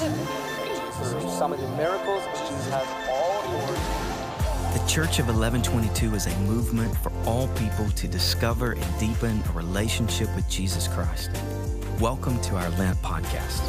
for some of the miracles, Jesus has all authority. The Church of 1122 is a movement for all people to discover and deepen a relationship with Jesus Christ. Welcome to our Lent podcast.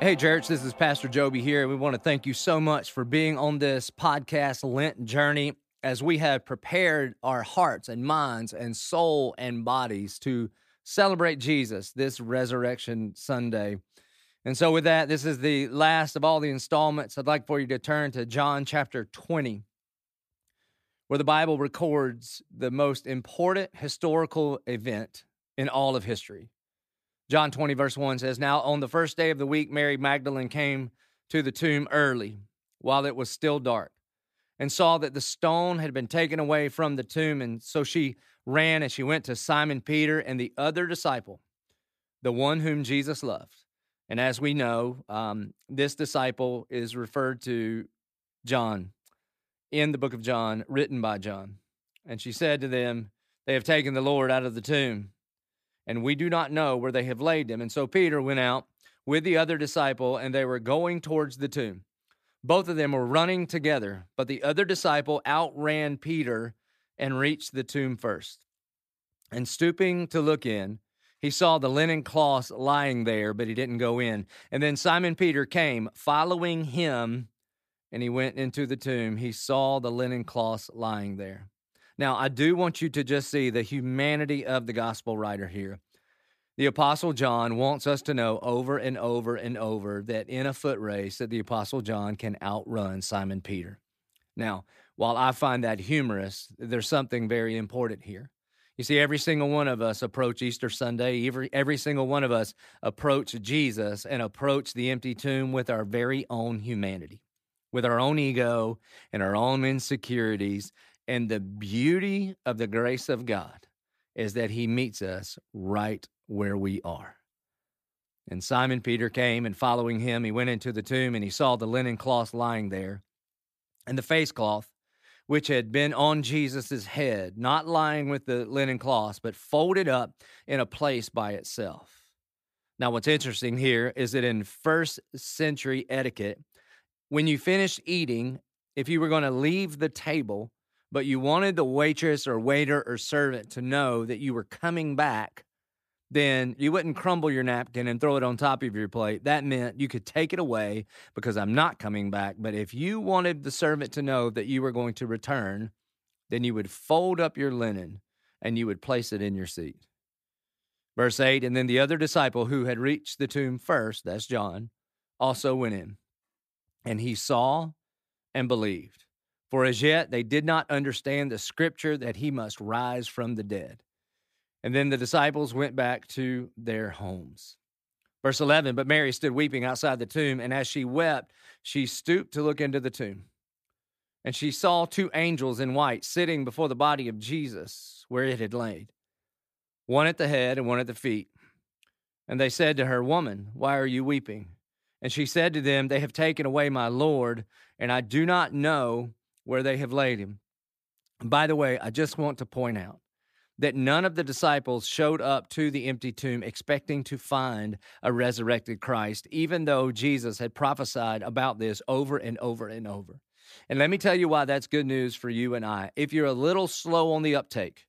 Hey, church, this is Pastor Joby here. We want to thank you so much for being on this podcast Lent journey as we have prepared our hearts and minds and soul and bodies to celebrate Jesus this Resurrection Sunday. And so, with that, this is the last of all the installments. I'd like for you to turn to John chapter 20, where the Bible records the most important historical event in all of history. John 20, verse 1 says, Now on the first day of the week, Mary Magdalene came to the tomb early, while it was still dark and saw that the stone had been taken away from the tomb. And so she ran and she went to Simon Peter and the other disciple, the one whom Jesus loved. And as we know, um, this disciple is referred to John in the book of John, written by John. And she said to them, They have taken the Lord out of the tomb, and we do not know where they have laid him. And so Peter went out with the other disciple, and they were going towards the tomb. Both of them were running together, but the other disciple outran Peter and reached the tomb first. And stooping to look in, he saw the linen cloths lying there, but he didn't go in. And then Simon Peter came, following him, and he went into the tomb. He saw the linen cloths lying there. Now, I do want you to just see the humanity of the gospel writer here. The apostle John wants us to know over and over and over that in a foot race that the apostle John can outrun Simon Peter. Now, while I find that humorous, there's something very important here. You see, every single one of us approach Easter Sunday, every, every single one of us approach Jesus and approach the empty tomb with our very own humanity, with our own ego and our own insecurities. And the beauty of the grace of God is that He meets us right where we are. And Simon Peter came, and following him, he went into the tomb, and he saw the linen cloth lying there, and the face cloth, which had been on Jesus' head, not lying with the linen cloth, but folded up in a place by itself. Now, what's interesting here is that in first century etiquette, when you finished eating, if you were going to leave the table, but you wanted the waitress or waiter or servant to know that you were coming back, then you wouldn't crumble your napkin and throw it on top of your plate. That meant you could take it away because I'm not coming back. But if you wanted the servant to know that you were going to return, then you would fold up your linen and you would place it in your seat. Verse 8 And then the other disciple who had reached the tomb first, that's John, also went in. And he saw and believed. For as yet they did not understand the scripture that he must rise from the dead. And then the disciples went back to their homes. Verse 11 But Mary stood weeping outside the tomb, and as she wept, she stooped to look into the tomb. And she saw two angels in white sitting before the body of Jesus where it had laid, one at the head and one at the feet. And they said to her, Woman, why are you weeping? And she said to them, They have taken away my Lord, and I do not know where they have laid him. by the way, I just want to point out that none of the disciples showed up to the empty tomb expecting to find a resurrected Christ, even though Jesus had prophesied about this over and over and over. And let me tell you why that's good news for you and I. If you're a little slow on the uptake,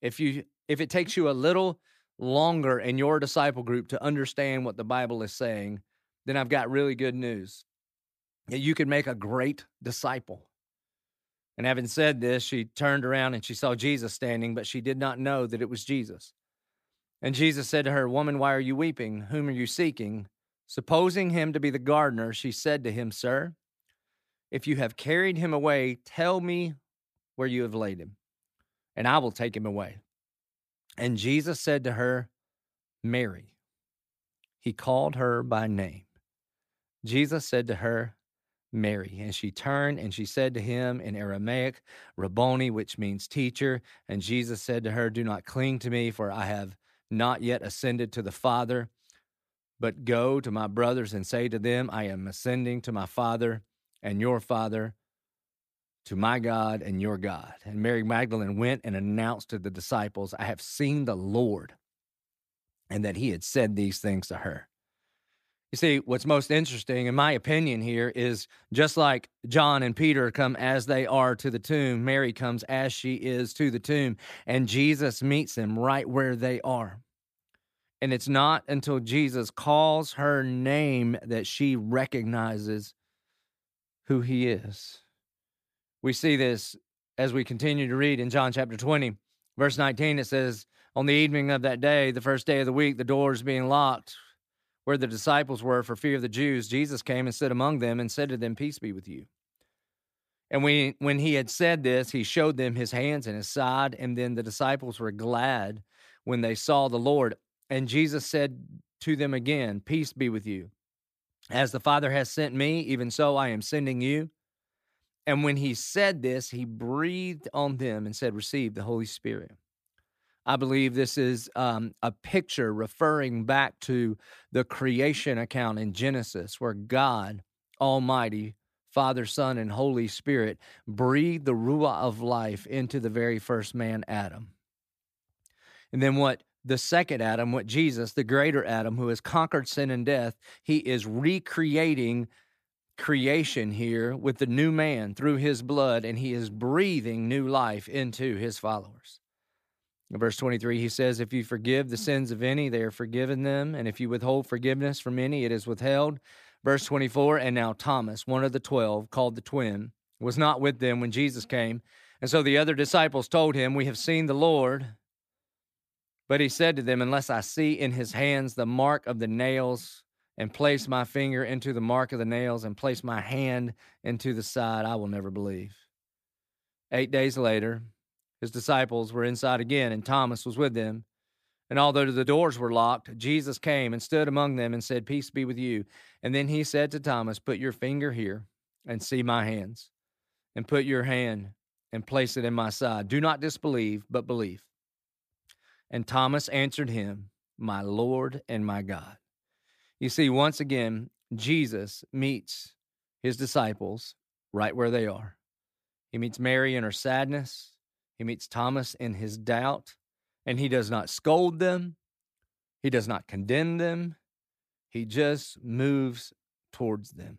if you if it takes you a little longer in your disciple group to understand what the Bible is saying, then I've got really good news. That you can make a great disciple. And having said this, she turned around and she saw Jesus standing, but she did not know that it was Jesus. And Jesus said to her, Woman, why are you weeping? Whom are you seeking? Supposing him to be the gardener, she said to him, Sir, if you have carried him away, tell me where you have laid him, and I will take him away. And Jesus said to her, Mary. He called her by name. Jesus said to her, Mary. And she turned and she said to him in Aramaic, Rabboni, which means teacher. And Jesus said to her, Do not cling to me, for I have not yet ascended to the Father, but go to my brothers and say to them, I am ascending to my Father and your Father, to my God and your God. And Mary Magdalene went and announced to the disciples, I have seen the Lord, and that he had said these things to her. You see, what's most interesting, in my opinion, here is just like John and Peter come as they are to the tomb, Mary comes as she is to the tomb, and Jesus meets them right where they are. And it's not until Jesus calls her name that she recognizes who he is. We see this as we continue to read in John chapter 20, verse 19. It says, On the evening of that day, the first day of the week, the doors being locked, where the disciples were for fear of the Jews, Jesus came and stood among them and said to them, Peace be with you. And when, when he had said this, he showed them his hands and his side. And then the disciples were glad when they saw the Lord. And Jesus said to them again, Peace be with you. As the Father has sent me, even so I am sending you. And when he said this, he breathed on them and said, Receive the Holy Spirit. I believe this is um, a picture referring back to the creation account in Genesis, where God Almighty, Father, Son, and Holy Spirit breathed the Ruah of life into the very first man, Adam. And then what the second Adam, what Jesus, the greater Adam, who has conquered sin and death, he is recreating creation here with the new man through his blood, and he is breathing new life into his followers. Verse 23, he says, If you forgive the mm. sins of any, they are forgiven them. And if you withhold forgiveness from any, it is withheld. Verse 24, and now Thomas, one of the twelve, called the twin, was not with them when Jesus came. And so the other disciples told him, We have seen the Lord. But he said to them, Unless I see in his hands the mark of the nails, and place my finger into the mark of the nails, and place my hand into the side, I will never believe. Eight days later, his disciples were inside again, and Thomas was with them. And although the doors were locked, Jesus came and stood among them and said, Peace be with you. And then he said to Thomas, Put your finger here and see my hands, and put your hand and place it in my side. Do not disbelieve, but believe. And Thomas answered him, My Lord and my God. You see, once again, Jesus meets his disciples right where they are. He meets Mary in her sadness. He meets Thomas in his doubt, and he does not scold them, he does not condemn them, he just moves towards them.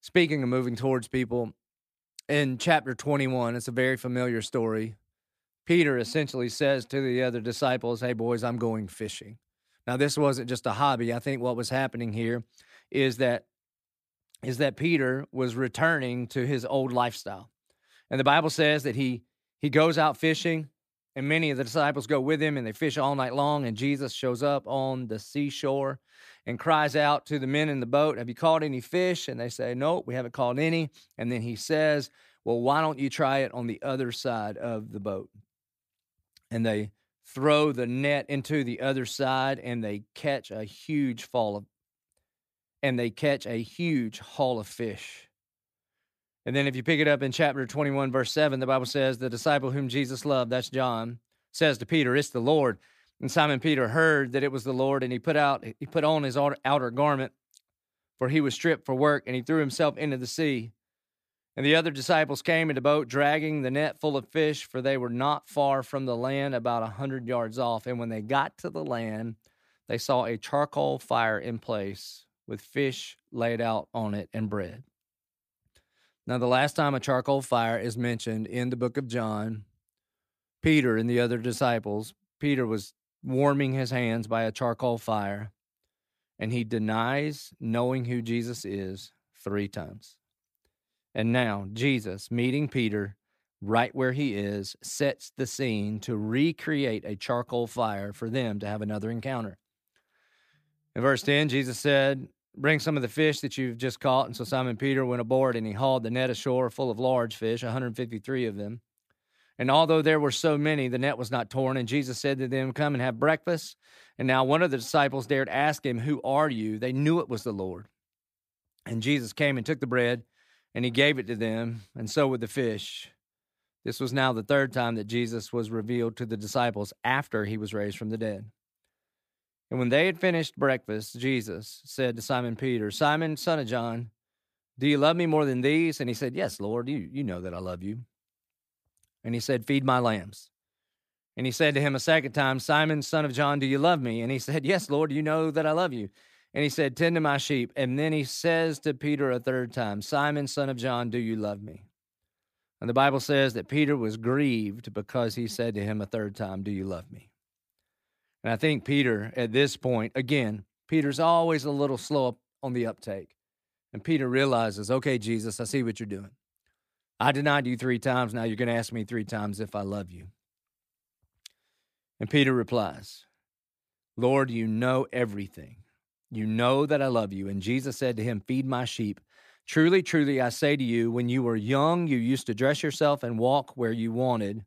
Speaking of moving towards people, in chapter 21, it's a very familiar story. Peter essentially says to the other disciples, Hey, boys, I'm going fishing. Now, this wasn't just a hobby. I think what was happening here is that is that Peter was returning to his old lifestyle. And the Bible says that he he goes out fishing, and many of the disciples go with him, and they fish all night long. And Jesus shows up on the seashore and cries out to the men in the boat, Have you caught any fish? And they say, Nope, we haven't caught any. And then he says, Well, why don't you try it on the other side of the boat? And they throw the net into the other side and they catch a huge fall of and they catch a huge haul of fish. And then if you pick it up in chapter 21, verse 7, the Bible says, The disciple whom Jesus loved, that's John, says to Peter, It's the Lord. And Simon Peter heard that it was the Lord, and he put out he put on his outer garment, for he was stripped for work, and he threw himself into the sea. And the other disciples came in the boat, dragging the net full of fish, for they were not far from the land, about a hundred yards off. And when they got to the land, they saw a charcoal fire in place, with fish laid out on it and bread. Now, the last time a charcoal fire is mentioned in the book of John, Peter and the other disciples, Peter was warming his hands by a charcoal fire, and he denies knowing who Jesus is three times. And now, Jesus, meeting Peter right where he is, sets the scene to recreate a charcoal fire for them to have another encounter. In verse 10, Jesus said, Bring some of the fish that you've just caught. And so Simon Peter went aboard and he hauled the net ashore full of large fish, 153 of them. And although there were so many, the net was not torn. And Jesus said to them, Come and have breakfast. And now one of the disciples dared ask him, Who are you? They knew it was the Lord. And Jesus came and took the bread and he gave it to them, and so with the fish. This was now the third time that Jesus was revealed to the disciples after he was raised from the dead. And when they had finished breakfast, Jesus said to Simon Peter, Simon, son of John, do you love me more than these? And he said, Yes, Lord, you, you know that I love you. And he said, Feed my lambs. And he said to him a second time, Simon, son of John, do you love me? And he said, Yes, Lord, you know that I love you. And he said, Tend to my sheep. And then he says to Peter a third time, Simon, son of John, do you love me? And the Bible says that Peter was grieved because he said to him a third time, Do you love me? And I think Peter, at this point, again, Peter's always a little slow on the uptake. And Peter realizes, Okay, Jesus, I see what you're doing. I denied you three times. Now you're going to ask me three times if I love you. And Peter replies, Lord, you know everything. You know that I love you. And Jesus said to him, Feed my sheep. Truly, truly, I say to you, when you were young, you used to dress yourself and walk where you wanted.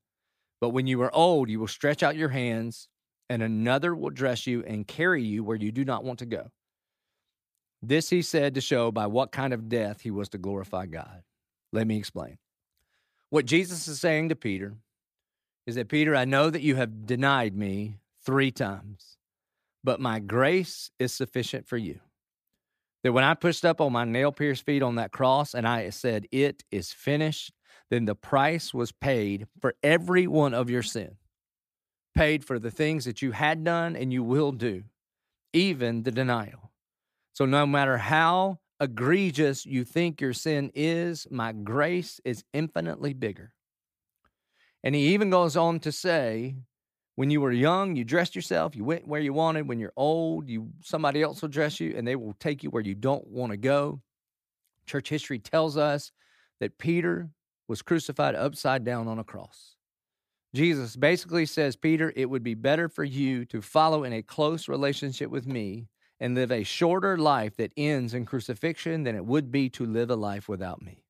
But when you are old, you will stretch out your hands, and another will dress you and carry you where you do not want to go. This he said to show by what kind of death he was to glorify God. Let me explain. What Jesus is saying to Peter is that, Peter, I know that you have denied me three times, but my grace is sufficient for you that when I pushed up on my nail pierced feet on that cross and I said, It is finished, then the price was paid for every one of your sin, paid for the things that you had done and you will do, even the denial. So, no matter how egregious you think your sin is, my grace is infinitely bigger. And he even goes on to say when you were young, you dressed yourself, you went where you wanted. When you're old, you somebody else will dress you and they will take you where you don't want to go. Church history tells us that Peter was crucified upside down on a cross. Jesus basically says, Peter, it would be better for you to follow in a close relationship with me and live a shorter life that ends in crucifixion than it would be to live a life without me.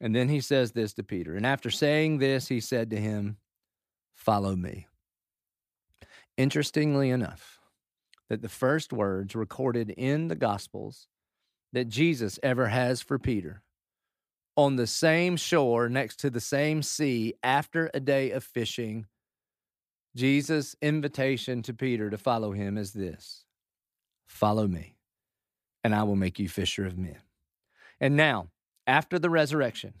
And then he says this to Peter. And after saying this, he said to him, follow me. Interestingly enough, that the first words recorded in the Gospels that Jesus ever has for Peter on the same shore next to the same sea after a day of fishing, Jesus' invitation to Peter to follow him is this Follow me, and I will make you fisher of men. And now, after the resurrection,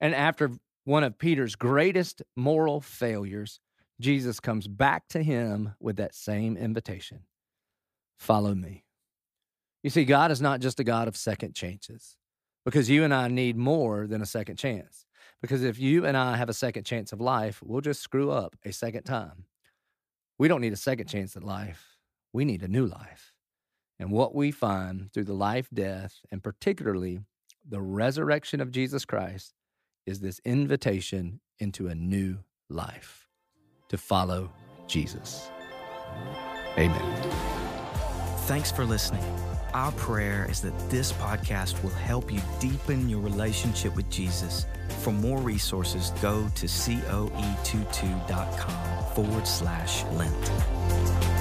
and after one of Peter's greatest moral failures, Jesus comes back to him with that same invitation Follow me. You see, God is not just a God of second chances because you and I need more than a second chance. Because if you and I have a second chance of life, we'll just screw up a second time. We don't need a second chance at life, we need a new life. And what we find through the life, death, and particularly the resurrection of Jesus Christ is this invitation into a new life to follow Jesus. Amen. Thanks for listening. Our prayer is that this podcast will help you deepen your relationship with Jesus. For more resources, go to coe22.com forward slash Lent.